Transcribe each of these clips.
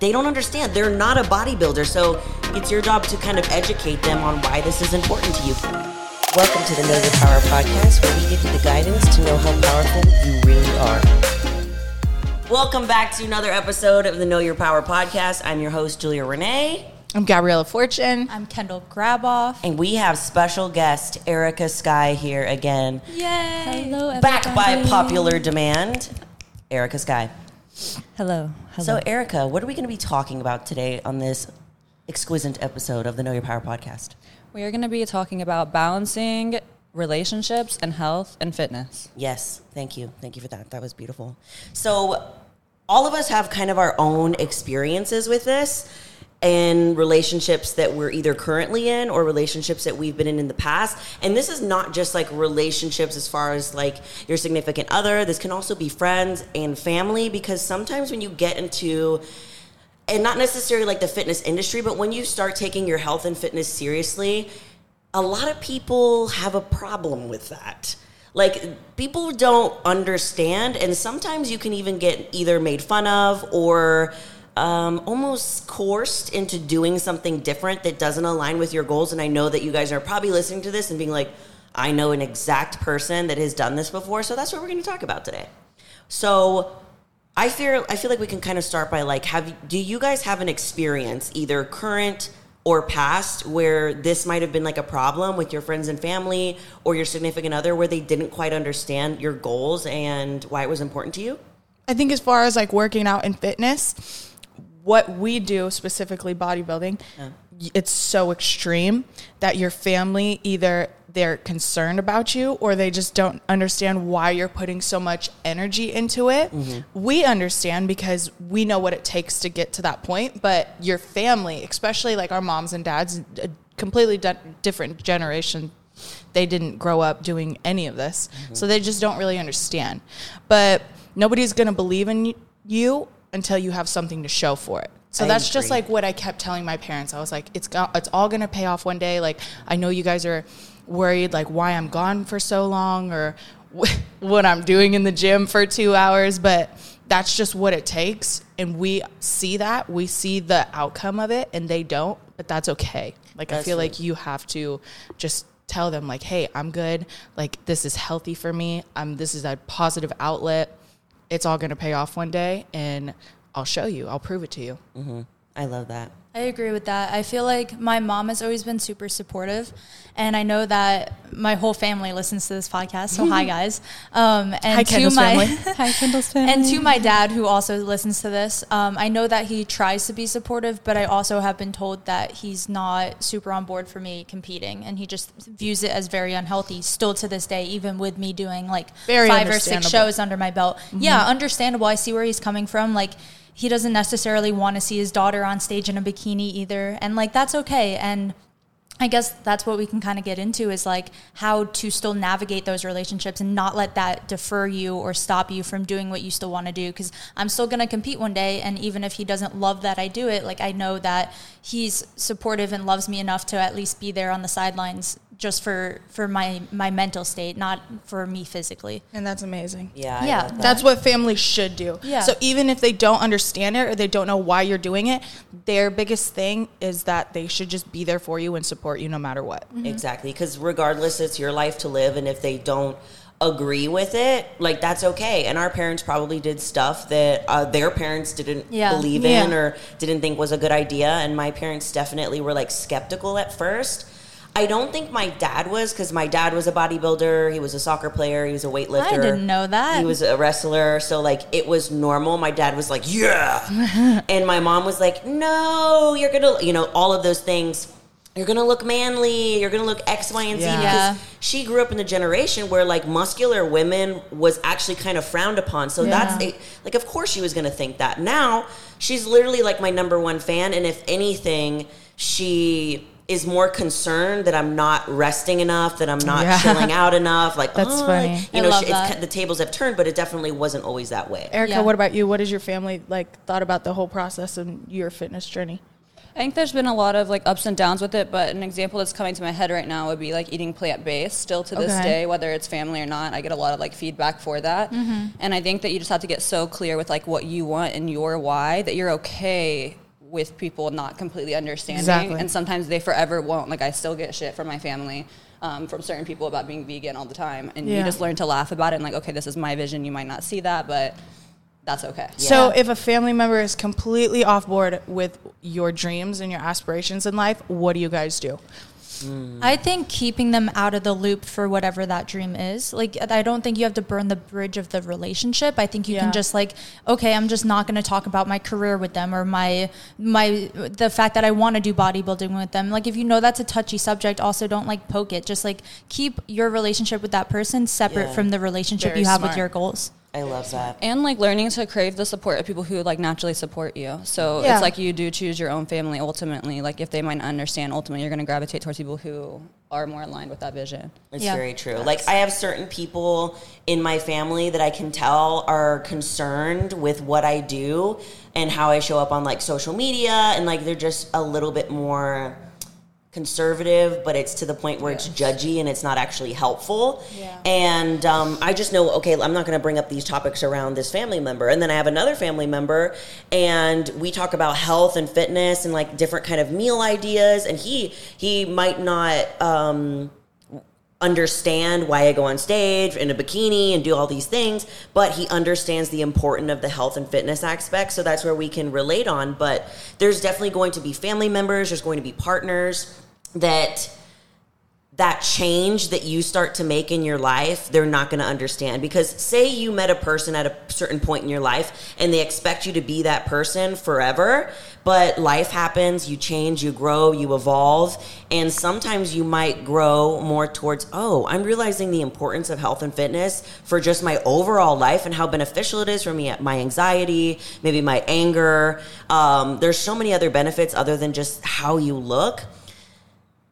they don't understand. They're not a bodybuilder. So it's your job to kind of educate them on why this is important to you. Welcome to the Know Your Power podcast, where we give you the guidance to know how powerful you really are. Welcome back to another episode of the Know Your Power podcast. I'm your host, Julia Renee. I'm Gabriella Fortune. I'm Kendall Graboff. And we have special guest Erica Sky here again. Yay! Hello, Back by popular demand, Erica Sky. Hello. Hello. So, Erica, what are we going to be talking about today on this exquisite episode of the Know Your Power podcast? we are going to be talking about balancing relationships and health and fitness. Yes, thank you. Thank you for that. That was beautiful. So, all of us have kind of our own experiences with this and relationships that we're either currently in or relationships that we've been in in the past. And this is not just like relationships as far as like your significant other, this can also be friends and family because sometimes when you get into and not necessarily like the fitness industry, but when you start taking your health and fitness seriously, a lot of people have a problem with that. Like people don't understand, and sometimes you can even get either made fun of or um, almost coerced into doing something different that doesn't align with your goals. And I know that you guys are probably listening to this and being like, I know an exact person that has done this before. So that's what we're going to talk about today. So I feel I feel like we can kind of start by like, have do you guys have an experience, either current or past, where this might have been like a problem with your friends and family or your significant other, where they didn't quite understand your goals and why it was important to you? I think as far as like working out and fitness, what we do specifically bodybuilding, yeah. it's so extreme that your family either they're concerned about you or they just don't understand why you're putting so much energy into it. Mm-hmm. We understand because we know what it takes to get to that point, but your family, especially like our moms and dads, a completely de- different generation they didn't grow up doing any of this. Mm-hmm. So they just don't really understand. But nobody's going to believe in you until you have something to show for it. So I that's agree. just like what I kept telling my parents. I was like, it's it's all going to pay off one day. Like I know you guys are worried like why I'm gone for so long or what I'm doing in the gym for 2 hours, but that's just what it takes and we see that. We see the outcome of it and they don't, but that's okay. Like that's I feel like you have to just tell them like, "Hey, I'm good. Like this is healthy for me. I'm this is a positive outlet. It's all going to pay off one day and I'll show you. I'll prove it to you." hmm I love that. I agree with that. I feel like my mom has always been super supportive, and I know that my whole family listens to this podcast. So hi guys, um, and hi, to Kendall's my family. hi Kendall's family, and to my dad who also listens to this. Um, I know that he tries to be supportive, but I also have been told that he's not super on board for me competing, and he just views it as very unhealthy. Still to this day, even with me doing like very five or six shows under my belt, mm-hmm. yeah, understandable. I see where he's coming from, like he doesn't necessarily want to see his daughter on stage in a bikini either. And like that's okay. And I guess that's what we can kind of get into is like how to still navigate those relationships and not let that defer you or stop you from doing what you still want to do. Cause I'm still going to compete one day. And even if he doesn't love that I do it, like I know that he's supportive and loves me enough to at least be there on the sidelines just for for my my mental state not for me physically and that's amazing yeah yeah that. that's what families should do yeah so even if they don't understand it or they don't know why you're doing it their biggest thing is that they should just be there for you and support you no matter what mm-hmm. exactly because regardless it's your life to live and if they don't agree with it, like that's okay. And our parents probably did stuff that uh, their parents didn't yeah. believe in yeah. or didn't think was a good idea. And my parents definitely were like skeptical at first. I don't think my dad was because my dad was a bodybuilder. He was a soccer player. He was a weightlifter. I didn't know that. He was a wrestler. So, like, it was normal. My dad was like, yeah. and my mom was like, no, you're going to, you know, all of those things. You're going to look manly. You're going to look X, Y, and Z. Yeah. Because she grew up in the generation where, like, muscular women was actually kind of frowned upon. So, yeah. that's, a, like, of course she was going to think that. Now, she's literally like my number one fan. And if anything, she is more concerned that I'm not resting enough, that I'm not yeah. chilling out enough. Like that's oh, funny. You know, it's, the tables have turned, but it definitely wasn't always that way. Erica, yeah. what about you? What is your family like thought about the whole process and your fitness journey? I think there's been a lot of like ups and downs with it, but an example that's coming to my head right now would be like eating plant based. Still to this Okay. day, whether it's family or not, I get a lot of like feedback for that. Mm-hmm. And I think that you just have to get so clear with like what you want and your why that you're okay with people not completely understanding. Exactly. And sometimes they forever won't. Like I still get shit from my family. Um, from certain people about being vegan all the time, and Yeah. you just learn to laugh about it and like, okay, this is my vision. You might not see that, but that's okay. So Yeah. if a family member is completely off board with your dreams and your aspirations in life, what do you guys do? I think keeping them out of the loop for whatever that dream is. Like, I don't think you have to burn the bridge of the relationship. I think you Yeah. can just like, okay, I'm just not going to talk about my career with them or my my the fact that I want to do bodybuilding with them. Like, if you know that's a touchy subject, also don't like poke it. Just like keep your relationship with that person separate Yeah. from the relationship Very you have smart. with your goals. I love that. and like learning to crave the support of people who like naturally support you. So Yeah. it's like you do choose your own family ultimately. Like if they might not understand, ultimately you're going to gravitate towards people who are more aligned with that vision. It's Yeah. very true. Like I have certain people in my family that I can tell are concerned with what I do and how I show up on like social media and like they're just a little bit more conservative, but it's to the point where it's judgy and it's not actually helpful. Yeah. And um, I just know, okay, I'm not going to bring up these topics around this family member. And then I have another family member, and we talk about health and fitness and like different kind of meal ideas. And he he might not. Um, understand why I go on stage in a bikini and do all these things, but he understands the importance of the health and fitness aspect. So that's where we can relate on. But there's definitely going to be family members, there's going to be partners that that change that you start to make in your life, they're not going to understand. Because say you met a person at a certain point in your life and they expect you to be that person forever, but life happens, you change, you grow, you evolve, and sometimes you might grow more towards, oh, I'm realizing the importance of health and fitness for just my overall life and how beneficial it is for me, at my anxiety, maybe my anger. Um, there's so many other benefits other than just how you look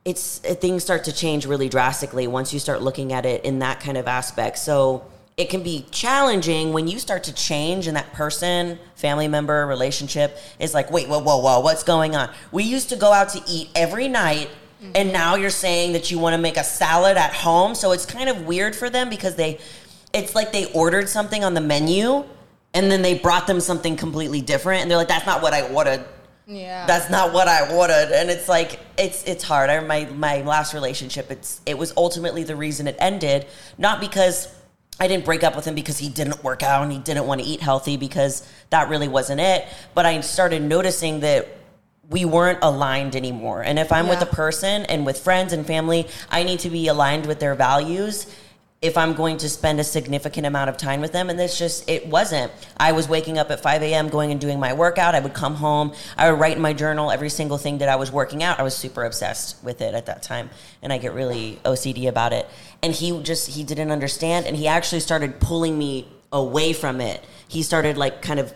it's things start to change really drastically once you start looking at it in that kind of aspect. So it can be challenging when you start to change and that person, family member, relationship is like, wait, whoa, whoa, whoa, what's going on? We used to go out to eat every night. Mm-hmm. And now you're saying that you want to make a salad at home. So it's kind of weird for them because they, it's like they ordered something on the menu and then they brought them something completely different. And they're like, that's not what I ordered Yeah. that's not what I wanted, and it's like it's it's hard. I my my last relationship, it's it was ultimately the reason it ended, not because I didn't break up with him because he didn't work out and he didn't want to eat healthy because that really wasn't it. But I started noticing that we weren't aligned anymore. And if I'm with a person and with friends and family, I need to be aligned with their values if I'm going to spend a significant amount of time with them. And this just, it wasn't. I was waking up at 5 a.m., going and doing my workout. I would come home. I would write in my journal every single thing that I was working out. I was super obsessed with it at that time. And I get really OCD about it. And he just, he didn't understand. And he actually started pulling me away from it. He started like kind of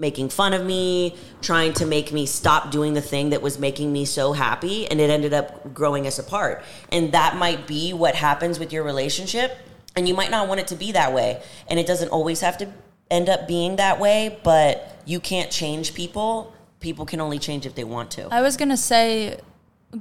making fun of me, trying to make me stop doing the thing that was making me so happy, and it ended up growing us apart. And that might be what happens with your relationship, and you might not want it to be that way. And it doesn't always have to end up being that way, but you can't change people. People can only change if they want to. I was gonna say,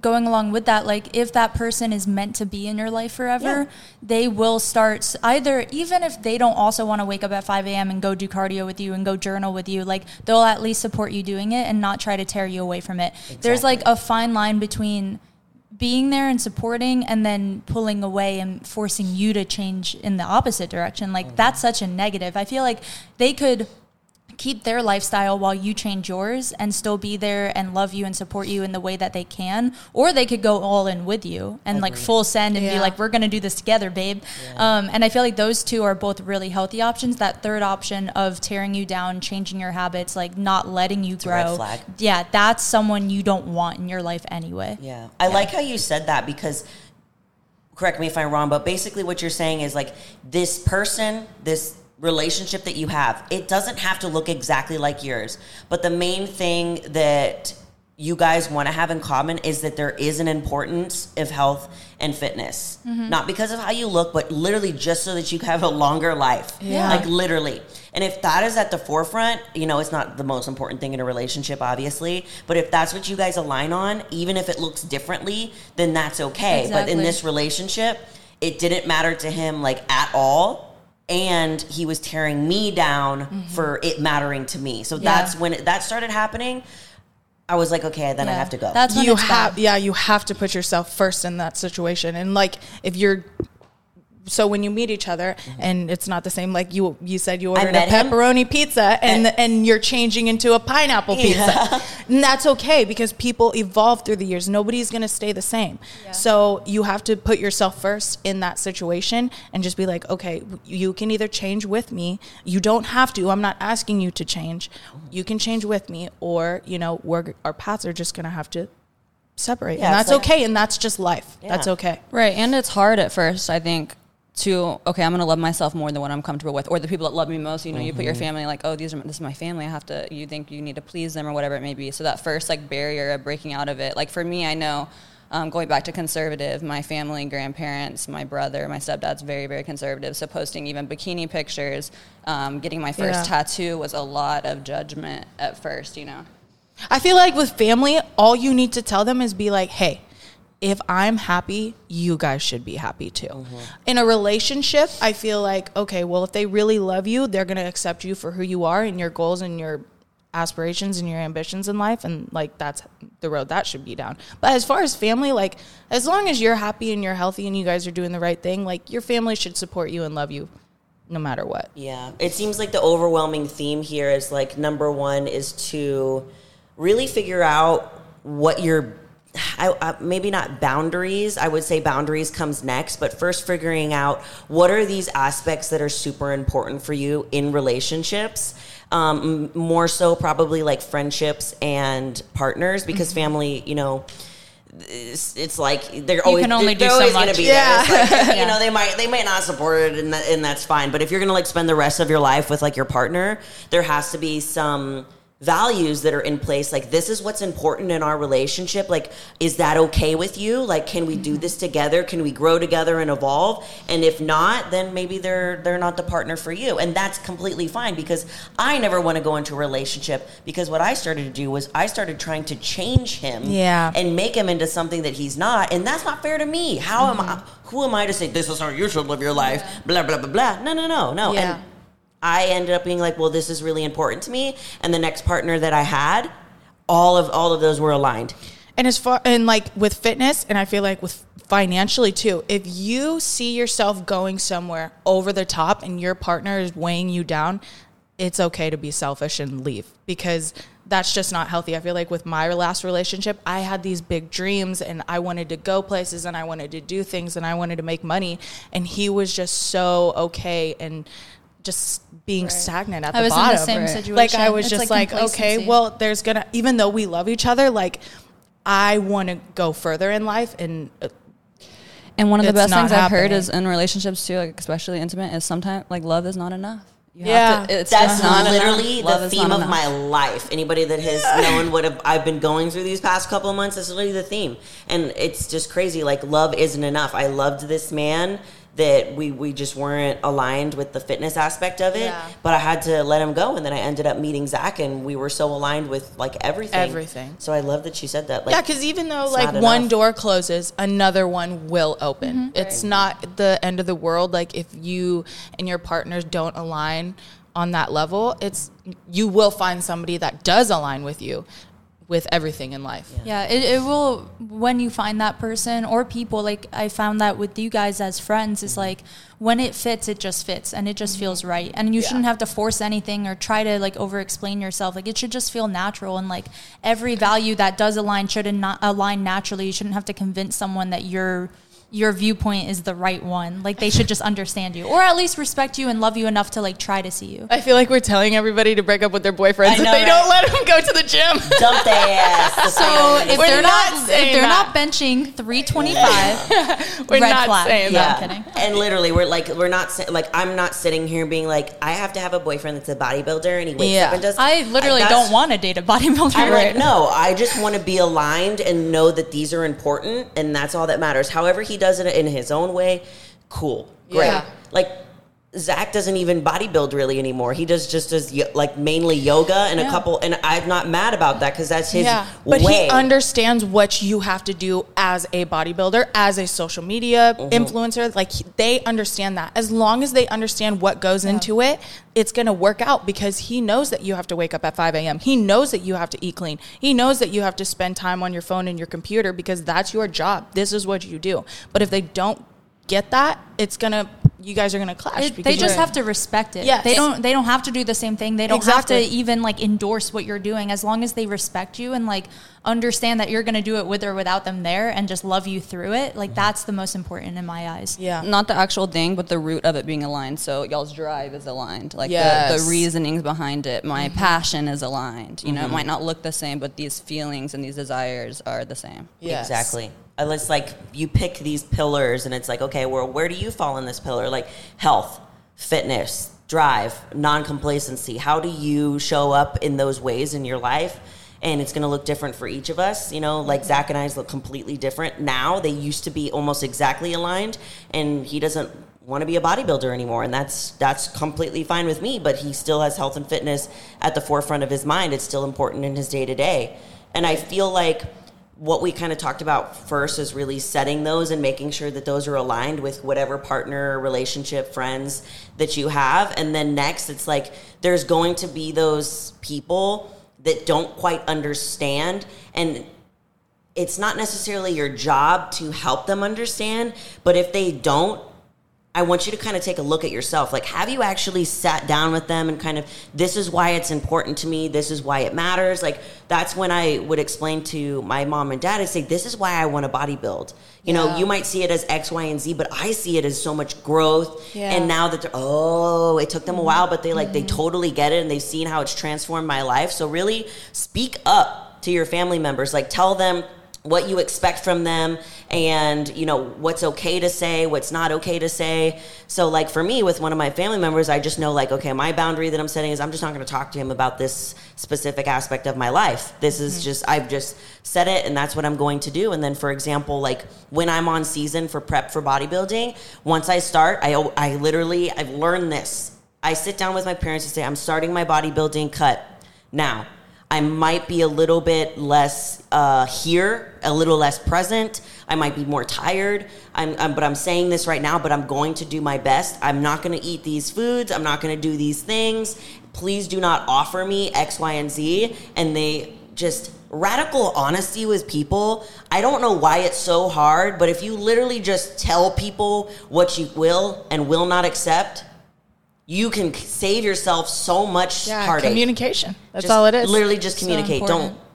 going along with that, like if that person is meant to be in your life forever, Yeah. they will start either even if they don't also want to wake up at 5 a.m. and go do cardio with you and go journal with you, like they'll at least support you doing it and not try to tear you away from it. There's like a fine line between being there and supporting and then pulling away and forcing you to change in the opposite direction. Like mm-hmm. that's such a negative. I feel like they could keep their lifestyle while you change yours and still be there and love you and support you in the way that they can or they could go all in with you and like full send and be like we're going to do this together babe. Um, and i feel like those two are both really healthy options. That third option of tearing you down changing your habits like not letting you a red grow. flag. yeah that's someone you don't want in your life anyway. Yeah. I like how you said that because correct me if I'm wrong, but basically what you're saying is like this person, this relationship that you have, it doesn't have to look exactly like yours. But the main thing that you guys want to have in common is that there is an importance of health and fitness. Mm-hmm. Not because of how you look, but literally just so that you have a longer life. Yeah. Like literally. And if that is at the forefront, you know, it's not the most important thing in a relationship, obviously. But if that's what you guys align on, even if it looks differently, then that's okay. But in this relationship, it didn't matter to him like at all. And he was tearing me down mm-hmm. for it mattering to me. So that's when it, that started happening. I was like, okay, then I have to go. That's when you have bad. yeah you have to put yourself first in that situation and like if you're so when you meet each other mm-hmm. and it's not the same like you you said you ordered a met him. pepperoni pizza and and you're changing into a pineapple pizza. And that's okay because people evolve through the years. Nobody's going to stay the same. So you have to put yourself first in that situation and just be like okay you can either change with me. You don't have to. I'm not asking you to change. You can change with me or you know we're our paths are just going to have to separate. Yeah, and that's like- okay and that's just life. That's okay. Right. And it's hard at first, I think, to, okay, I'm going to love myself more than what I'm comfortable with. Or the people that love me most, you know, you put your family like, oh, these are, this is my family. I have to, you think you need to please them or whatever it may be. So that first like barrier of breaking out of it, like for me, I know, um, going back to conservative, my family, grandparents, my brother, my stepdad's very, very conservative. So posting even bikini pictures, um, getting my first Yeah. tattoo was a lot of judgment at first, you know. I feel like with family, all you need to tell them is be like, hey, if I'm happy, you guys should be happy too. Mm-hmm. In a relationship, I feel like, okay, well, if they really love you, they're going to accept you for who you are and your goals and your aspirations and your ambitions in life. And like, that's the road that should be down. But as far as family, like, as long as you're happy and you're healthy and you guys are doing the right thing, like, your family should support you and love you no matter what. Yeah, it seems like the overwhelming theme here is like number one is to really figure out what your I, I, maybe not boundaries. I would say boundaries comes next, but first figuring out what are these aspects that are super important for you in relationships. Um, more so, probably like friendships and partners, because family, you know, it's, it's like they're always can only they're, do so always going much. to be Yeah. there. Like, Yeah. You know, they might they might not support it, and, that, and that's fine. But if you're going to like spend the rest of your life with like your partner, there has to be some values that are in place like this is what's important in our relationship like is that okay with you? Like can we do mm-hmm. this together? Can we grow together and evolve? And if not then maybe they're they're not the partner for you. And that's completely fine because i never want to go into a relationship because what i started to do was i started trying to change him Yeah. and make him into something that he's not. And that's not fair to me. How am i mm-hmm. who am i to say this is how you should live your life blah blah blah blah. No no no no. Yeah. and i ended up being like well this is really important to me and the next partner that i had all of all of those were aligned And as far and like with fitness, and I feel like with financially too, if you see yourself going somewhere over the top and your partner is weighing you down, it's okay to be selfish and leave because that's just not healthy. I feel like with my last relationship, I had these big dreams and I wanted to go places and I wanted to do things and I wanted to make money. And he was just so okay and just being stagnant at I the was in the bottom. same Right. situation. Like I was It's just like like, okay, well, there's gonna even though we love each other, like I want to go further in life, and uh, And one of the It's best not things I've heard is in relationships too, like especially intimate, is sometimes like love is not enough. You have Yeah. to- it's that's not literally enough. The is theme of my life anybody that has known what have- i've been going through these past couple of months that's literally the theme and it's just crazy like love isn't enough i loved this man that we, we just weren't aligned with the fitness aspect of it Yeah. but i had to let him go and then i ended up meeting zach and we were so aligned with like everything Everything. so i love that she said that like yeah, because even though like one enough. door closes, another one will open. Mm-hmm. It's not the end of the world. Like if you and your partners don't align on that level, it's you will find somebody that does align with you with everything in life. Yeah, it, it will when you find that person or people like I found that with you guys as friends is mm-hmm. like when it fits it just fits and it just mm-hmm. feels right. And you shouldn't have to force anything or try to like over explain yourself. Like it should just feel natural and like every value that does align should not align naturally. You shouldn't have to convince someone that you're your viewpoint is the right one. Like they should just understand you, or at least respect you and love you enough to like try to see you. I feel like we're telling everybody to break up with their boyfriends I if they right? don't let them go to the gym. Dump their ass. So if they're not not, if they're that. not benching 325, We're red not flag. saying No, that. I'm kidding. and literally, we're like, we're not like, I'm not sitting here being like, I have to have a boyfriend that's a bodybuilder and he wakes Yeah. up and does. I literally that's- don't want to date a bodybuilder. I'm like, no, I just want to be aligned and know that these are important and that's all that matters. However, he does it in his own way, cool, great. Yeah. Like, Zach doesn't even bodybuild really anymore. He does just does like mainly yoga and a couple, and I'm not mad about that because that's his but way. he understands what you have to do as a bodybuilder, as a social media Mm-hmm. influencer. Like they understand that. As long as they understand what goes into it, it's going to work out because he knows that you have to wake up at 5 a.m. He knows that you have to eat clean. He knows that you have to spend time on your phone and your computer because that's your job. This is what you do. But if they don't get that, it's going to, you guys are going to clash. It- they just have to respect it. Yes. They don't they don't have to do the same thing. They don't Exactly. have to even like endorse what you're doing as long as they respect you and like understand that you're going to do it with or without them there and just love you through it. Like mm-hmm. that's the most important in my eyes. Yeah. Not the actual thing, but the root of it being aligned. So y'all's drive is aligned. Like the, Yes. the reasonings behind it. My mm-hmm. passion is aligned. You know, it might mm-hmm. not look the same, but these feelings and these desires are the same. Yes. Exactly. It's like you pick these pillars, and it's like, okay, well, where do you fall in this pillar? Like health, fitness, drive, non complacency. How do you show up in those ways in your life? And it's going to look different for each of us. You know, like Zach and I's look completely different now. They used to be almost exactly aligned, and he doesn't want to be a bodybuilder anymore and that's that's completely fine with me but he still has health and fitness at the forefront of his mind it's still important in his day to day and i feel like what we kind of talked about first is really setting those and making sure that those are aligned with whatever partner, relationship, friends that you have. And then next, it's like there's going to be those people that don't quite understand. And it's not necessarily your job to help them understand, but if they don't, I want you to kind of take a look at yourself. Like, have you actually sat down with them and kind of, this is why it's important to me. This is why it matters. Like, that's when I would explain to my mom and dad, I say, this is why I want to bodybuild. You know, you might see it as X, Y, and Z, but I see it as so much growth. Yeah. And now that they're, oh, it took them a while, but they like, they mm-hmm. totally get it and they've seen how it's transformed my life. So, really speak up to your family members. Like, tell them, what you expect from them and you know what's okay to say what's not okay to say. So like for me with one of my family members i just know like okay my boundary that i'm setting is i'm just not going to talk to him about this specific aspect of my life. This is mm-hmm. just i've just said it and that's what i'm going to do. And then for example like when i'm on season for prep for bodybuilding once i start i i literally i've learned this. I sit down with my parents and say i'm starting my bodybuilding cut now I might be a little bit less uh, here, a little less present. I might be more tired. I'm, I'm, but I'm saying this right now. But I'm going to do my best. I'm not going to eat these foods. I'm not going to do these things. Please do not offer me X, Y, and Z. And they just radical honesty with people. I don't know why it's so hard, but if you literally just tell people what you will and will not accept, you can save yourself so much Yeah, heartache. communication. That's Just all it is. Literally just communicate. important. don't.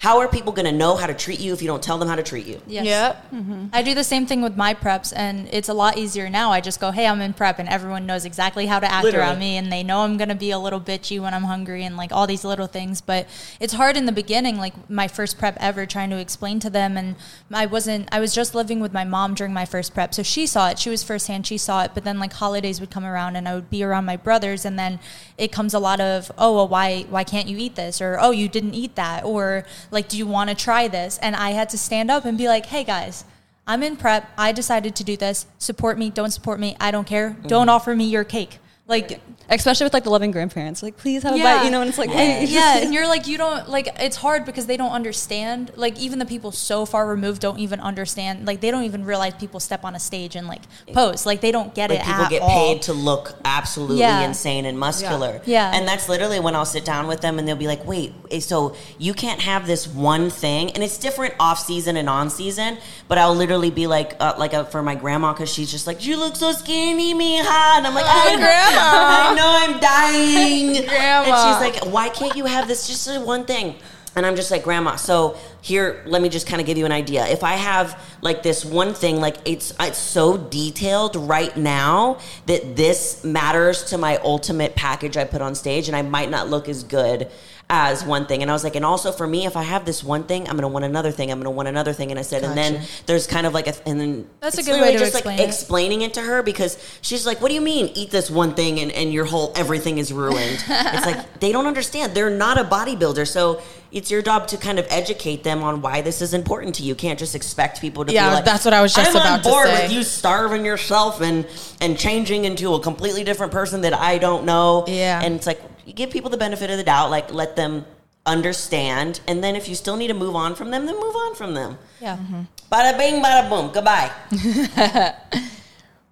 How are people going to know how to treat you if you don't tell them how to treat you? Yes. Yep. Mm-hmm. I do the same thing with my preps, and it's a lot easier now. I just go, "Hey, I'm in prep," and everyone knows exactly how to act Literally. around me, and they know I'm gonna be a little bitchy when I'm hungry, and like all these little things. But it's hard in the beginning, like my first prep ever, trying to explain to them, and I wasn't. I was just living with my mom during my first prep, so she saw it. She was firsthand. She saw it, but then like holidays would come around, and I would be around my brothers, and then it comes a lot of, "Oh, well, why why can't you eat this?" or "Oh, you didn't eat that," or like, "Do you want to try this?" And I had to stand up and be like, "Hey, guys." I'm in prep. I decided to do this. Support me. Don't support me. I don't care. Don't mm-hmm. offer me your cake. Like, Especially with like the loving grandparents. Like, please have a bite, you know, and it's like, wait. yeah, and you're like, you don't like. It's hard because they don't understand. Like, even the people so far removed don't even understand. Like, they don't even realize people step on a stage and like pose. Like, they don't get Like it. people at get all. paid to look absolutely Yeah. insane and muscular. Yeah. And that's literally when I'll sit down with them and they'll be like, wait, eh, so you can't have this one thing. And it's different off season and on season. But I'll literally be like, uh, like uh for my grandma, because she's just like, you look so skinny, mija. And I'm like, I know, I know I'm dying. Grandma. And she's like, why can't you have this just one thing? And I'm just like, Grandma, so here, let me just kind of give you an idea. If I have like this one thing, like it's it's so detailed right now that this matters to my ultimate package I put on stage, and I might not look as good as one thing. And I was like, and also for me, if I have this one thing, I'm gonna want another thing. I'm gonna want another thing. And I said, and then there's kind of like a, and then That's a good way to just explain like it. explaining it to her because she's like, what do you mean eat this one thing and, and your whole everything is ruined? it's like they don't understand. They're not a bodybuilder, so it's your job to kind of educate them on why this is important to you. You can't just expect people to Yeah, be like, that's what I was just I'm about on to board say." with you starving yourself and and changing into a completely different person that I don't know. Yeah. and it's like you give people the benefit of the doubt, like let them understand, and then if you still need to move on from them, then move on from them. Yeah. Mm-hmm. Bada bing, bada boom. Goodbye.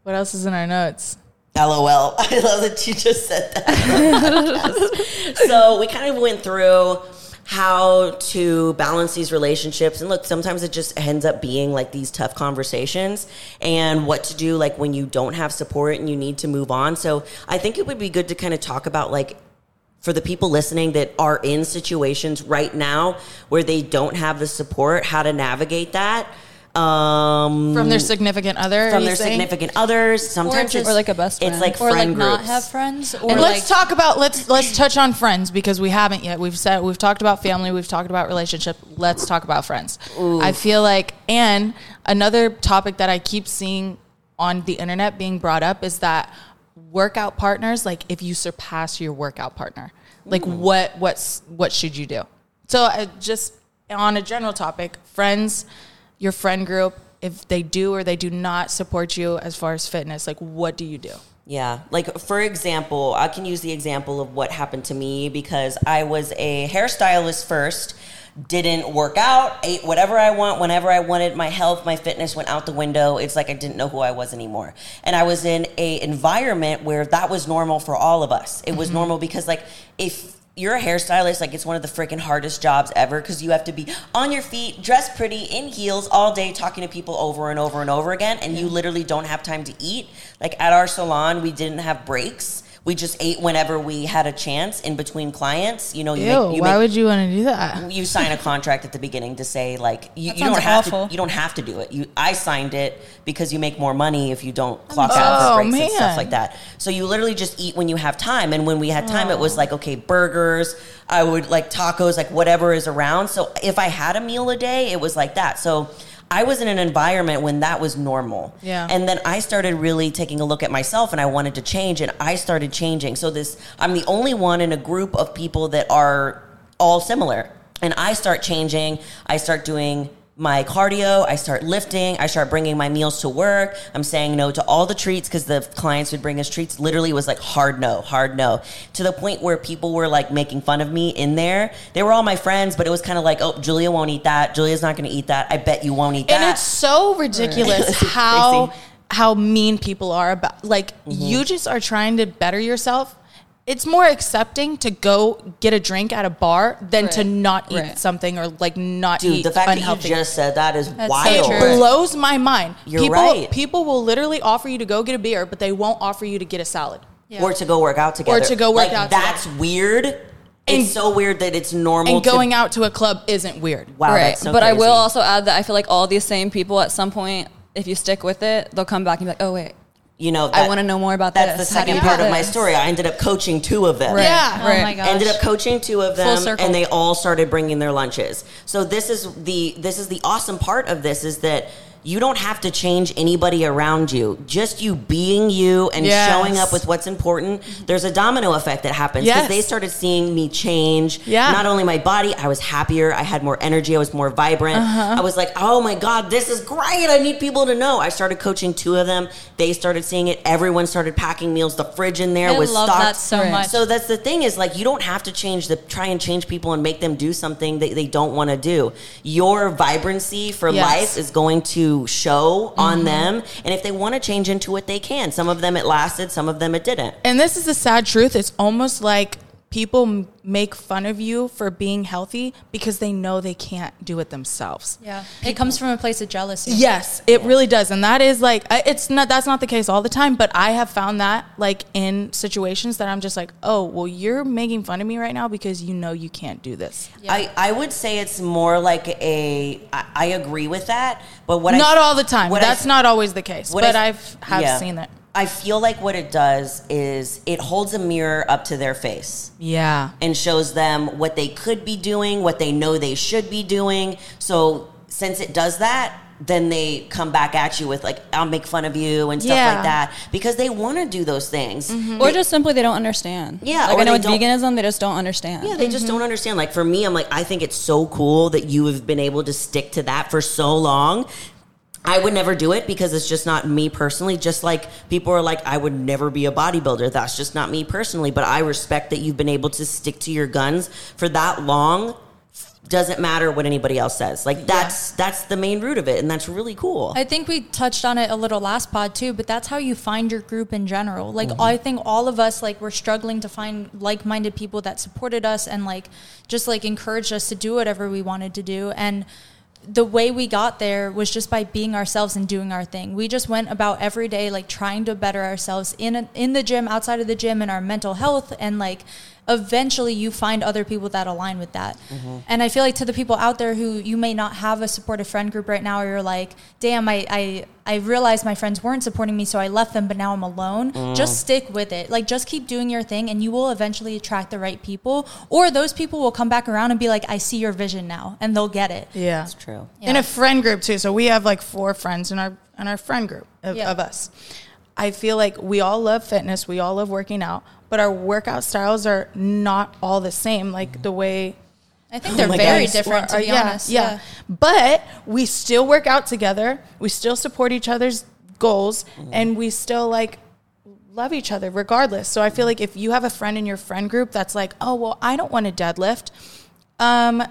What else is in our notes? LOL. I love that you just said that. so we kind of went through how to balance these relationships and look sometimes it just ends up being like these tough conversations and what to do like when you don't have support and you need to move on so i think it would be good to kind of talk about like for the people listening that are in situations right now where they don't have the support how to navigate that um From their significant other? from their saying? significant others. Sometimes just- it's Or like a best It's friend. like Or like friend not have friends. Or And like, let's talk about let's let's touch on friends because we haven't yet. We've said we've talked about family, we've talked about relationship. Let's talk about friends. I feel like and another topic that I keep seeing on the internet being brought up is that workout partners like if you surpass your workout partner, like what what's what should you do? So uh, just on a general topic, friends, your friend group, if they do or they do not support you as far as fitness, like what do you do? Yeah. Like, for example, I can use the example of what happened to me because I was a hairstylist first, didn't work out, ate whatever I want whenever I wanted. My health, my fitness went out the window. It's like I didn't know who I was anymore. And I was in a environment where that was normal for all of us. It was mm-hmm. normal because, like, if you're a hairstylist, like it's one of the freaking hardest jobs ever because you have to be on your feet, dressed pretty, in heels all day, talking to people over and over and over again, and you literally don't have time to eat. Like at our salon, we didn't have breaks. We just ate whenever we had a chance in between clients. You know, you Ew, make, you why make, would you want to do that? you sign a contract at the beginning to say like you, you don't sounds have awful. to you don't have to do it. You I signed it because you make more money if you don't clock makes out for Oh, breaks and oh, stuff like that. So you literally just eat when you have time. And when we had time, it was like okay, burgers. I would like tacos, like whatever is around. So if I had a meal a day, it was like that. So. I was in an environment when that was normal. Yeah. And then I started really taking a look at myself and I wanted to change and I started changing. So this I'm the only one in a group of people that are all similar. And I start changing. I start doing my cardio. I start lifting. I start bringing my meals to work. I'm saying no to all the treats because the clients would bring us treats. Literally was like hard no, hard no. To the point where people were like making fun of me in there. They were all my friends, but it was kind of like, oh, Julia won't eat that. Julia's not going to eat that. I bet you won't eat that. And it's so ridiculous how how mean people are about like Mm-hmm. you just are trying to better yourself. It's more accepting to go get a drink at a bar than to not eat Right. something or like not eat. Dude, eat the fact unhealthy. that you just said that is That's wild. true. it blows my mind. You're people, right. People will literally offer you to go get a beer, but they won't offer you to get a salad. Yeah. Or to go work out together. Or to go work like, out That's weird. And- it's so weird that it's normal. And going to, out to a club isn't weird. Wow, right. that's so but I will also add that I feel like all these same people at some point, if you stick with it, they'll come back and be like, oh, wait. You know, I wanna know more about that. that's this. the second you part of my this? story. I ended up coaching two of them. Right. Yeah. Oh right. my gosh. ended up coaching two of them circle. and they all started bringing their lunches so this is the this is the awesome part of this is that you don't have to change anybody around you just you being you and Yes. showing up with what's important there's a domino effect that happens because Yes. they started seeing me change Yeah. not only my body i was happier i had more energy i was more vibrant Uh-huh. i was like oh my god this is great i need people to know i started coaching two of them they started seeing it everyone started packing meals the fridge in there I was love stocked that so much. so that's the thing is like you don't have to change the try and change people and make them do something that they don't want to do. Your vibrancy for Yes. life is going to show on mm-hmm. them, and if they want to change into it, they can. Some of them it lasted, some of them it didn't. And this is the sad truth. It's almost like people m- make fun of you for being healthy because they know they can't do it themselves. Yeah. It comes from a place of jealousy. Yes, it really does, and that is like it's not. That's not the case all the time, but I have found that like in situations that I'm just like, oh, well, you're making fun of me right now because you know you can't do this. I, I would say it's more like a. I, I agree with that, but what not I, all the time. what I- That's not always the case, what but I- I've have yeah. seen that. I feel like what it does is it holds a mirror up to their face Yeah, and shows them what they could be doing, what they know they should be doing. So since it does that, then they come back at you with like, "I'll make fun of you" and stuff Yeah. like that because they want to do those things. Mm-hmm. Or just simply they don't understand. Yeah, Like or I know they with veganism, they just don't understand. Yeah, they just mm-hmm. don't understand. Like for me, I'm like, I think it's so cool that you have been able to stick to that for so long. I would never do it because it's just not me personally. Just like people are like, I would never be a bodybuilder. That's just not me personally. But I respect that you've been able to stick to your guns for that long. Doesn't matter what anybody else says. Like that's that's the main root of it, and that's really cool. I think we touched on it a little last pod too, but that's how you find your group in general. Like mm-hmm. I think all of us like were struggling to find like-minded people that supported us and like just like encouraged us to do whatever we wanted to do and the way we got there was just by being ourselves and doing our thing. We just went about every day like trying to better ourselves in a, in the gym, outside of the gym, in our mental health, and like eventually you find other people that align with that. Mm-hmm. And I feel like to the people out there who you may not have a supportive friend group right now, or you're like, damn, I I, I realized my friends weren't supporting me, so I left them, but now I'm alone. Mm. Just stick with it. Like just keep doing your thing, and you will eventually attract the right people, or those people will come back around and be like, I see your vision now, and they'll get it. yeah. That's true. in a friend group too. So we have like four friends in our in our friend group of, Yeah. of us. I feel like we all love fitness, we all love working out, but our workout styles are not all the same. Like the way I think they're my very different, to or- be yeah, honest. Yeah. But we still work out together. We still support each other's goals and we still like love each other regardless. So I feel like if you have a friend in your friend group that's like, "Oh, well, I don't want to deadlift." Um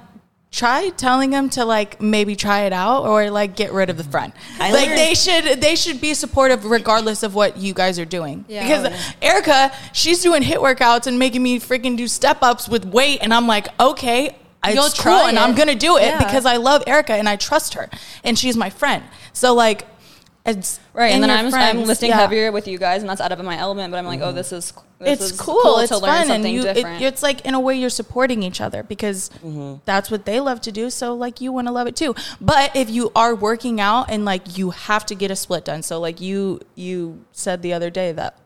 try telling them to like maybe try it out or like get rid of the friend. I like learned- they should they should be supportive regardless of what you guys are doing. Yeah. Because Oh, yeah. Erica, she's doing HIIT workouts and making me freaking do step ups with weight and I'm like, "Okay, You'll it's cool try and. I'm gonna do it Yeah. because I love Erica and I trust her and she's my friend. So like, it's Right, and then I'm, I'm friends, lifting yeah. heavier with you guys, and that's out of my element. But I'm like, oh, this is this It's is cool. It's to learn fun, and something you. It, different. it's like in a way you're supporting each other because Mm-hmm. that's what they love to do. So like you want to love it too. But if you are working out and like you have to get a split done, so like you you said the other day that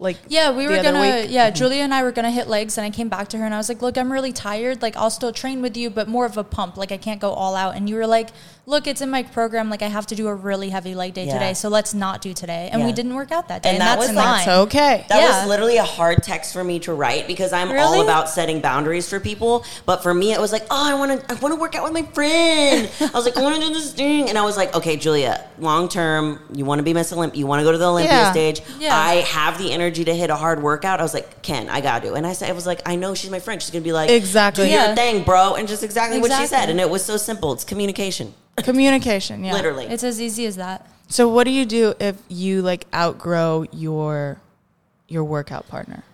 like Yeah, we were gonna. week- Yeah, Julia and I were gonna hit legs, and I came back to her and I was like, "Look, I'm really tired. Like, I'll still train with you, but more of a pump. Like, I can't go all out." And you were like, "Look, it's in my program. Like, I have to do a really heavy leg day Yeah. today, so let's not do today." And we didn't work out that day, And and, that that's was fine. like- That's okay. That Yeah. was literally a hard text for me to write because I'm Really? all about setting boundaries for people. But for me, it was like, oh, I want to, I want to work out with my friend. I was like, I want to do this thing, and I was like, okay, Julia, long term, you want to be Miss Olymp, you want to go to the Olympia Yeah. stage. Yeah. I have the energy to hit a hard workout. I was like, Ken, I got to. And I said, I was like, I know she's my friend. She's gonna be like, Exactly. do Yeah. your thing, bro, and just exactly, what she said. And it was so simple. It's communication, Communication. Yeah. literally. It's as easy as that. So what do you do if you like outgrow your your workout partner?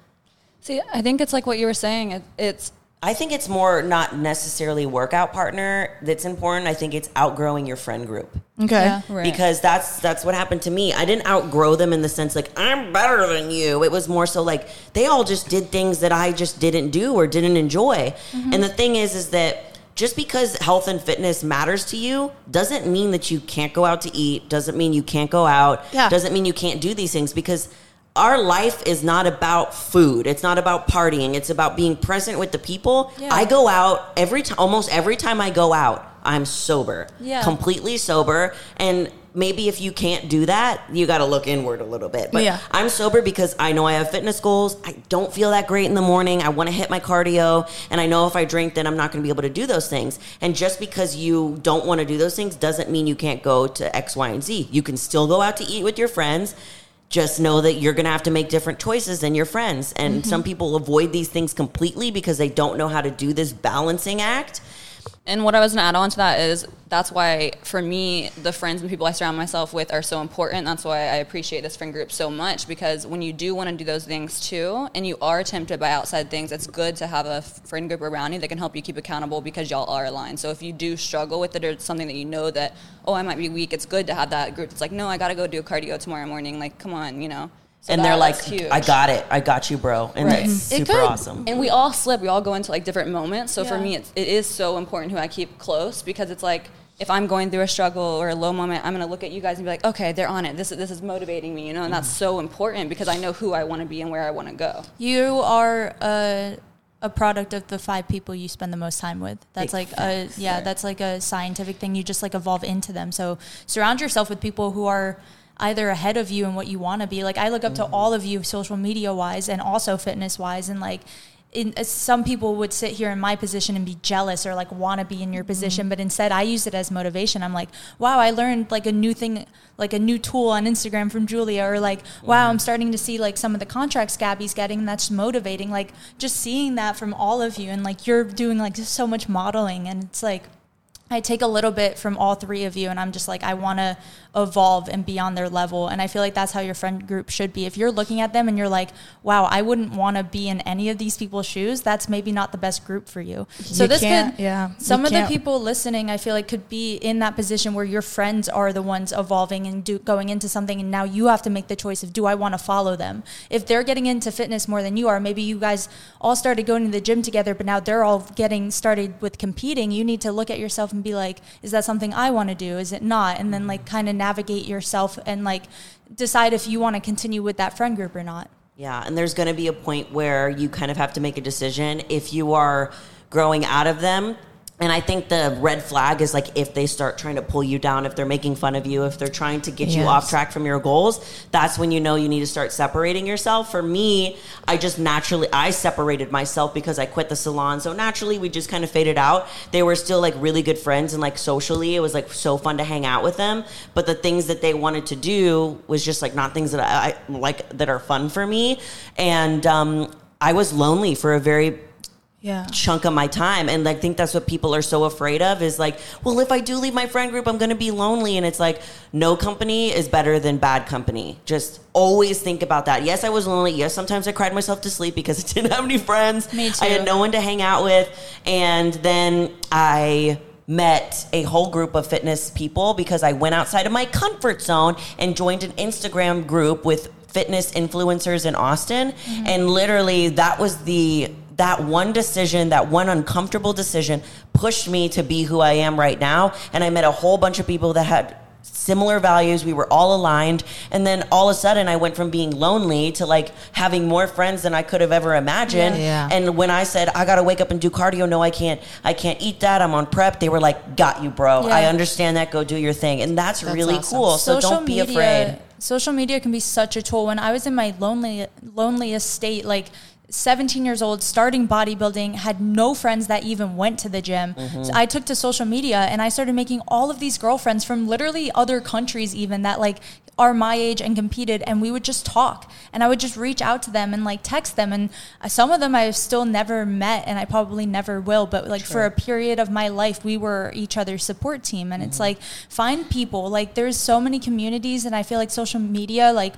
See, I think it's like what you were saying. It, it's I think it's more not necessarily workout partner that's important. I think it's outgrowing your friend group. Okay. Yeah. right. because that's that's what happened to me. I didn't outgrow them in the sense like I'm better than you. It was more so like they all just did things that I just didn't do or didn't enjoy. Mm-hmm. And the thing is is that just because health and fitness matters to you doesn't mean that you can't go out to eat, doesn't mean you can't go out, Yeah. doesn't mean you can't do these things because our life is not about food. It's not about partying. It's about being present with the people. Yeah. I go out every time, almost every time I go out, I'm sober, Yeah. completely sober. And maybe if you can't do that, you got to look inward a little bit. But Yeah. I'm sober because I know I have fitness goals. I don't feel that great in the morning. I want to hit my cardio. And I know if I drink, then I'm not going to be able to do those things. And just because you don't want to do those things doesn't mean you can't go to X, Y, and Z. You can still go out to eat with your friends. Just know that you're going to have to make different choices than your friends. And mm-hmm. some people avoid these things completely because they don't know how to do this balancing act. And what I was gonna add on to that is that's why for me the friends and people I surround myself with are so important. That's why I appreciate this friend group so much because when you do want to do those things too, and you are tempted by outside things, it's good to have a friend group around you that can help you keep accountable because y'all are aligned. So if you do struggle with it or it's something that you know that oh I might be weak, it's good to have that group. It's like no, I got to go do cardio tomorrow morning. Like come on, you know. So and that- they're like, huge. I got it. I got you, bro. And Right. that's It super could. awesome. And we all slip. We all go into like different moments. So for me, it's, it is so important who I keep close because it's like if I'm going through a struggle or a low moment, I'm gonna look at you guys and be like, okay, they're on it. This this is motivating me, you know. And that's mm-hmm. so important because I know who I want to be and where I want to go. You are a, a product of the five people you spend the most time with. That's Big like a yeah, that's like a scientific thing. You just like evolve into them. So surround yourself with people who are either ahead of you and what you want to be. Like I look up to mm-hmm. all of you social media wise and also fitness wise and like in, uh, some people would sit here in my position and be jealous or like want to be in your mm-hmm. position, but instead I use it as motivation. I'm like, wow, I learned like a new thing, like a new tool on Instagram from Julia, or like, wow, mm-hmm. I'm starting to see like some of the contracts Gabby's getting, and that's motivating. Like just seeing that from all of you, and like you're doing like just so much modeling, and it's like. I take a little bit from all three of you, and I'm just like, I want to evolve and be on their level. And I feel like that's how your friend group should be. If you're looking at them and you're like, wow, I wouldn't want to be in any of these people's shoes, that's maybe not the best group for you. So You this could, yeah, some of the can't- people listening, I feel like could be in that position where your friends are the ones evolving and do, going into something, and now you have to make the choice of do I want to follow them? If they're getting into fitness more than you are, maybe you guys all started going to the gym together, but now they're all getting started with competing. You need to look at yourself and be like, is that something I want to do? Is it not? And then like mm-hmm. kind of navigate yourself and like decide if you want to continue with that friend group or not. Yeah, and there's going to be a point where you kind of have to make a decision if you are growing out of them. And I think the red flag is like if they start trying to pull you down, if they're making fun of you, if they're trying to get you off track from your goals, that's when you know you need to start separating yourself. For me, I just naturally I separated myself because I quit the salon. So naturally we just kind of faded out. They were still like really good friends and like socially it was like so fun to hang out with them. But the things that they wanted to do was just like not things that I, I like that are fun for me. And um I was lonely for a very Yeah. chunk of my time. And I think that's what people are so afraid of is like well if I do leave my friend group I'm going to be lonely. And it's like no company is better than bad company. Just always think about that. Yes I was lonely. Yes sometimes I cried myself to sleep because I didn't have any friends. Me too. I had no one to hang out with. And then I met a whole group of fitness people because I went outside of my comfort zone and joined an Instagram group with fitness influencers in Austin. Mm-hmm. and literally that was the that one decision that one uncomfortable decision pushed me to be who I am right now. And I met a whole bunch of people that had similar values. We were all aligned. And then all of a sudden I went from being lonely to like having more friends than I could have ever imagined. Yeah. and when I said I got to wake up and do cardio no I can't I can't eat that. I'm on prep. They were like got you bro. Yeah. I understand that. Go do your thing. And that's, That's really awesome. cool. So don't be afraid. Social media can be such a tool. When I was in my lonely, loneliest state, like 17 years old, starting bodybuilding, had no friends that even went to the gym. Mm-hmm. So I took to social media and I started making all of these girlfriends from literally other countries, even that like are my age and competed. And we would just talk and I would just reach out to them and like text them. And some of them I've still never met and I probably never will. But like for a period of my life, we were each other's support team. And it's like, find people. Like there's so many communities and I feel like social media, like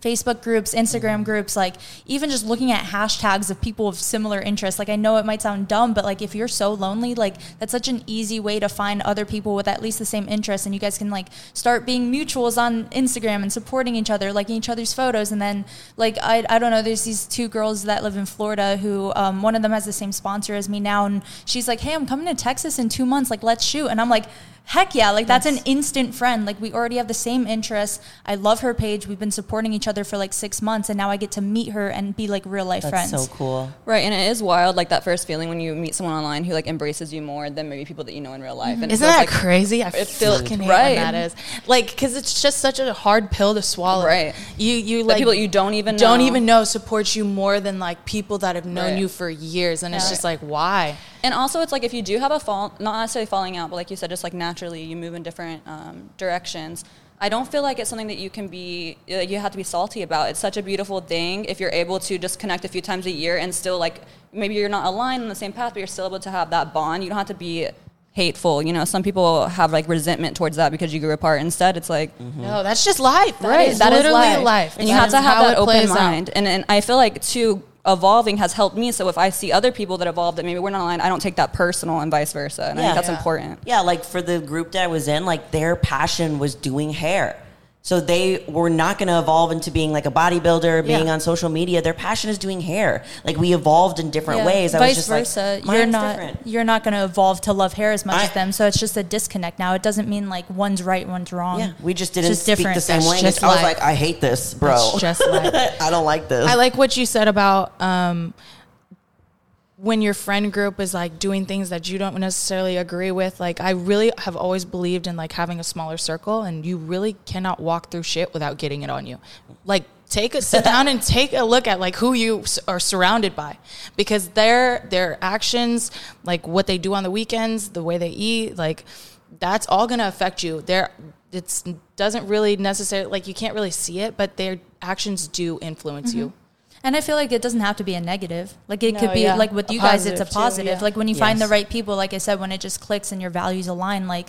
Facebook groups, Instagram groups, like even just looking at hashtags of people of similar interests. Like I know it might sound dumb, but like if you're so lonely, like that's such an easy way to find other people with at least the same interests and you guys can like start being mutuals on Instagram and supporting each other, liking each other's photos. And then like I, I don't know, there's these two girls that live in Florida who um, one of them has the same sponsor as me now and she's like, Hey, I'm coming to Texas in two months, like let's shoot. And I'm like, Heck yeah, like that's an instant friend. Like we already have the same interests. I love her page. We've been supporting each other for like six months, and now I get to meet her and be like real life that's friends. so cool Right, and it is wild, like that first feeling when you meet someone online who like embraces you more than maybe people that you know in real life. Mm-hmm. And it Isn't feels that like, crazy? I it feels- fucking right. when that is. Like, because it's just such a hard pill to swallow. Right. You you That like people that you don't even don't know. even know support you more than like people that have known Right. you for years, and it's just like why? And also, it's like if you do have a fall, not necessarily falling out, but like you said, just like naturally you move in different um, directions. I don't feel like it's something that you can be uh, you have to be salty about. It's such a beautiful thing if you're able to just connect a few times a year and still like maybe you're not aligned on the same path, but you're still able to have that bond. You don't have to be hateful. You know, some people have like resentment towards that because you grew apart. Instead, it's like No, that's just life. That right, is that is literally life. and you have to have that open plays out. mind. And and I feel like too evolving has helped me. So if I see other people that evolve that maybe we're not aligned, I don't take that personal and vice versa. And I think that's Yeah. important. Yeah, like for the group that I was in, like their passion was doing hair. So they were not going to evolve into being like a bodybuilder, being Yeah. on social media. Their passion is doing hair. Like we evolved in different Yeah. ways. I Vice was just versa, like, you're not different. you're not going to evolve to love hair as much I- as them. So it's just a disconnect now. It doesn't mean like one's right, one's wrong. Yeah, we just It's didn't just speak different. the same That's language. I was like, I hate this, bro. That's just. I don't like this. I like what you said about um, when your friend group is like doing things that you don't necessarily agree with. Like, I really have always believed in like having a smaller circle, and you really cannot walk through shit without getting it on you. Like, take a sit down and take a look at like who you are surrounded by, because their their actions, like what they do on the weekends, the way they eat, like that's all gonna affect you. there it's doesn't really necessarily like you can't really see it, but their actions do influence mm-hmm. you. And I feel like it doesn't have to be a negative. Like it No, could be yeah. like with A you guys, it's a positive too, yeah. Like when you find the right people, like I said, when it just clicks and your values align, like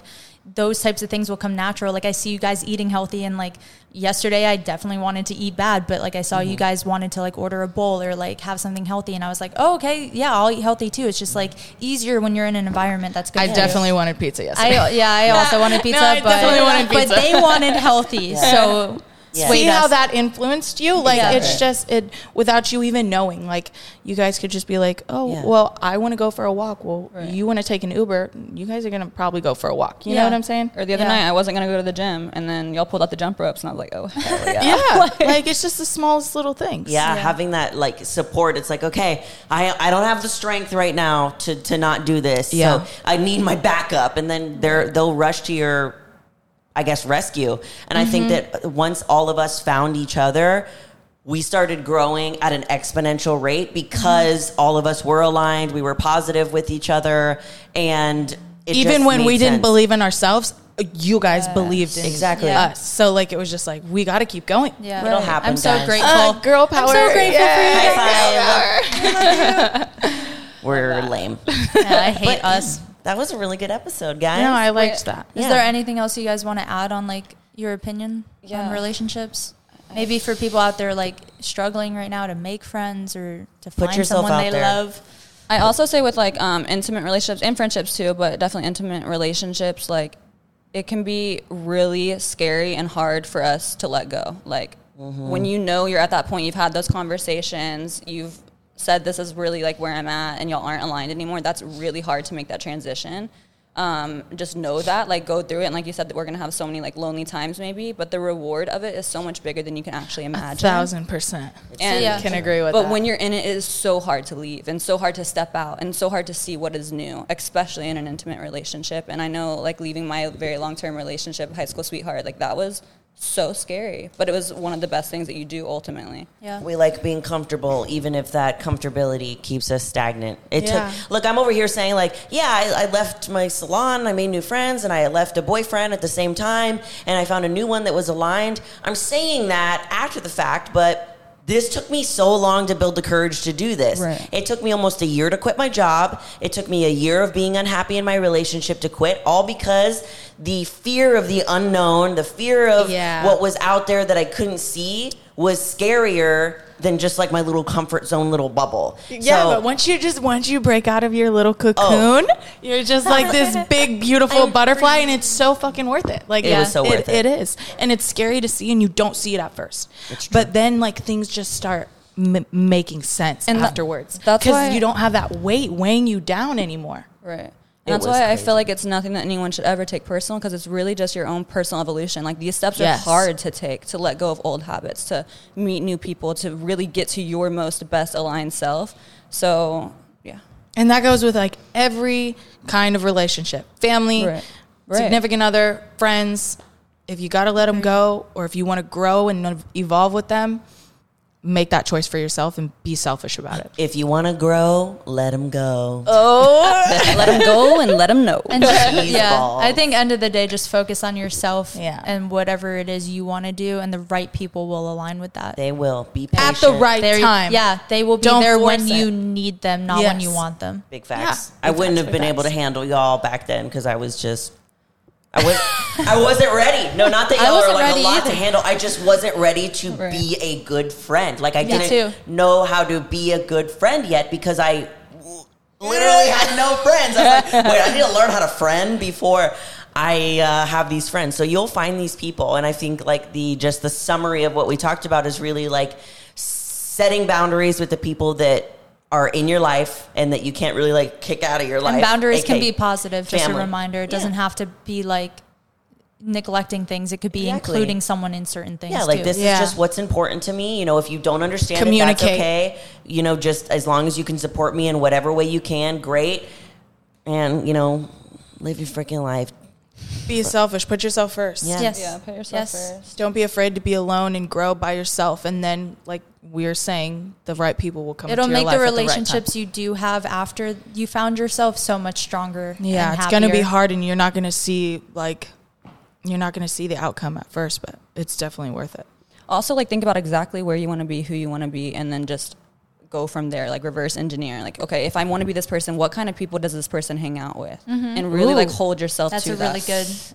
those types of things will come natural. Like I see you guys eating healthy, and like yesterday, I definitely wanted to eat bad, but like I saw Mm-hmm. you guys wanted to like order a bowl or like have something healthy, and I was like, oh okay, yeah, I'll eat healthy too. It's just like easier when you're in an environment that's good. I for you. definitely wanted pizza yesterday. I yeah, I also wanted pizza, I but definitely wanted but they wanted healthy, so. Yeah. See how that influenced you? Like Yeah. it's Right. just it without you even knowing. Like you guys could just be like, "Oh, Yeah. well, I want to go for a walk." Well, Right. you want to take an Uber. You guys are gonna probably go for a walk. You Yeah. know what I'm saying? Or the other Yeah. night, I wasn't gonna go to the gym, and then y'all pulled out the jump ropes, and I was like, "Oh, hell yeah!" Yeah, like it's just the smallest little things. yeah, Yeah. having that like support. It's like, okay, I I don't have the strength right now to to not do this. Yeah. So I need my backup, and then they're they'll rush to your, I guess, rescue. And I think that once all of us found each other. We started growing at an exponential rate because all of us were aligned. We were positive with each other, and it Even just when made we didn't believe in ourselves, you guys believed in Exactly. us. So like it was just like we got to keep going. Yeah, It'll happen, I'm so guys. grateful. Uh, girl power. I'm so grateful for you Yeah. guys. High five. We're lame. Yeah, I hate But us. That was a really good episode, guys. No, I liked Wait. that. Is Yeah. there anything else you guys want to add on like your opinion Yeah. on relationships? Maybe for people out there like struggling right now to make friends or to Put find yourself someone out they there. love. I also say with like um, intimate relationships and friendships too, but definitely intimate relationships, like it can be really scary and hard for us to let go. Like when you know you're at that point, you've had those conversations, you've said this is really like where I'm at, and y'all aren't aligned anymore. That's really hard to make that transition. Um, just know that, like, go through it. And like you said, that we're gonna have so many like lonely times, maybe, but the reward of it is so much bigger than you can actually A imagine. thousand percent. And yeah. Can agree with but that. when you're in it, it is so hard to leave and so hard to step out and so hard to see what is new, especially in an intimate relationship. And I know, like, leaving my very long term relationship, high school sweetheart, like, that was so scary. But it was one of the best things that you do ultimately. Yeah. We like being comfortable, even if that comfortability keeps us stagnant. It Yeah. took. Look, I'm over here saying like, yeah, I, I left my salon, I made new friends, and I left a boyfriend at the same time, and I found a new one that was aligned. I'm saying that after the fact, but. This took me so long to build the courage to do this. Right. It took me almost a year to quit my job. It took me a year of being unhappy in my relationship to quit, all because the fear of the unknown, the fear of Yeah. what was out there that I couldn't see was scarier than just like my little comfort zone little bubble. Yeah, So- but once you just once you break out of your little oh. cocoon, you're just like this big beautiful butterfly, and it's so fucking worth it. Like It was so worth it. It is, and it's scary to see, and you don't see it at first. True. But then like things just start m- making sense And tha- afterwards. that's because you don't have that weight weighing you down anymore. Right. It And that's was why I feel like it's nothing that anyone should ever take personal because it's really just your own personal evolution. Like these steps Yes. are hard to take to let go of old habits, to meet new people, to really get to your most best aligned self. So, yeah. And that goes with like every kind of relationship family, Right. Right. significant other, friends. If you got to let them go, or if you want to grow and evolve with them, make that choice for yourself and be selfish about it. If you want to grow, let them go. Oh, let them go and let them know. And just, yeah, balls. I think end of the day, just focus on yourself Yeah. and whatever it is you want to do, and the right people will align with that. They will be patient. At the right They're- time. Yeah, they will be Don't there when it. you need them, not when you want them. Big facts. Yeah, I wouldn't facts, have been big able to handle y'all back then because I was just. I was I wasn't ready. No, not that I y'all are wasn't like a ready lot to handle. I just wasn't ready to Right. be a good friend. Like I didn't too. know how to be a good friend yet because I literally had no friends. I was like, wait, I need to learn how to friend before I uh, have these friends. So you'll find these people, and I think like the just the summary of what we talked about is really like setting boundaries with the people that are in your life and that you can't really like kick out of your life. And boundaries can be positive. Just a reminder. It doesn't Yeah. have to be like neglecting things. It could be Exactly. including someone in certain things. Yeah, like too. this Yeah. is just what's important to me. You know, if you don't understand it, that's Communicate. okay. You know, just as long as you can support me in whatever way you can, great. And, you know, live your freaking life. Be selfish. Put yourself first. Yeah. Yes. Yeah, put yourself Yes. first. Don't be afraid to be alone and grow by yourself. And then, like we are saying, the right people will come. It'll into your make life the at right relationships you do have after you found yourself so much stronger. Yeah, and it's gonna be hard, and you're not gonna see like you're not gonna see the outcome at first, but it's definitely worth it. Also, like think about exactly where you want to be, who you want to be, and then just go from there. Like reverse engineer. Like, okay, if I want to be this person, what kind of people does this person hang out with? Mm-hmm. And really like hold yourself That's to a really that.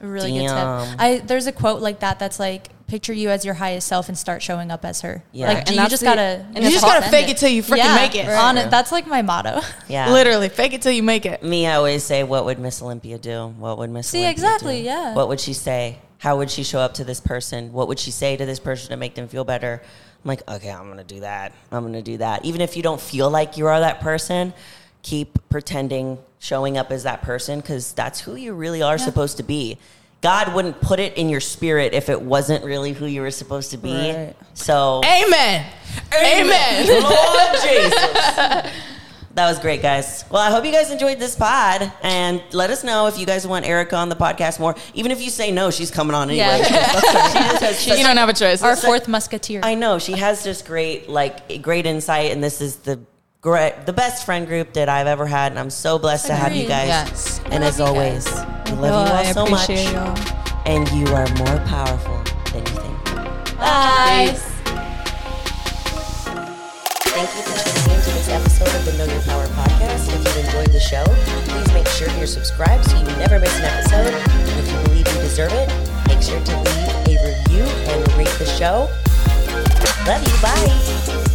good, a really good tip. I there's a quote like that that's like picture you as your highest self and start showing up as her. Yeah. Like And you just the- gotta and You just gotta fake it till you freaking Yeah, make it. On Right. it. That's like my motto. Yeah. Literally, fake it till you make it. Me, I always say, what would Miss Olympia do? What would Miss See, Olympia exactly, do? yeah. What would she say? How would she show up to this person? What would she say to this person to make them feel better? I'm like, okay, I'm gonna do that. I'm gonna do that. Even if you don't feel like you are that person, keep pretending, showing up as that person, because that's who you really are supposed to be. God wouldn't put it in your spirit if it wasn't really who you were supposed to be. Right. So, Amen. Amen. Lord Jesus. That was great, guys. Well, I hope you guys enjoyed this pod, and let us know if you guys want Erica on the podcast more. Even if you say no, she's coming on anyway. Yeah. she just has such- you don't have a choice. Our fourth musketeer. I know she has just great, like, great insight, and this is the great, the best friend group that I've ever had, and I'm so blessed to have you guys. Yes. And as love you always, guys. we love you oh, all I so much, y'all. and you are more powerful than you think. Bye. Thank you episode of the Know Your Power podcast. If you've enjoyed the show, please make sure you're subscribed so you never miss an episode. If you believe you deserve it, make sure to leave a review and rate the show. Love you. Bye.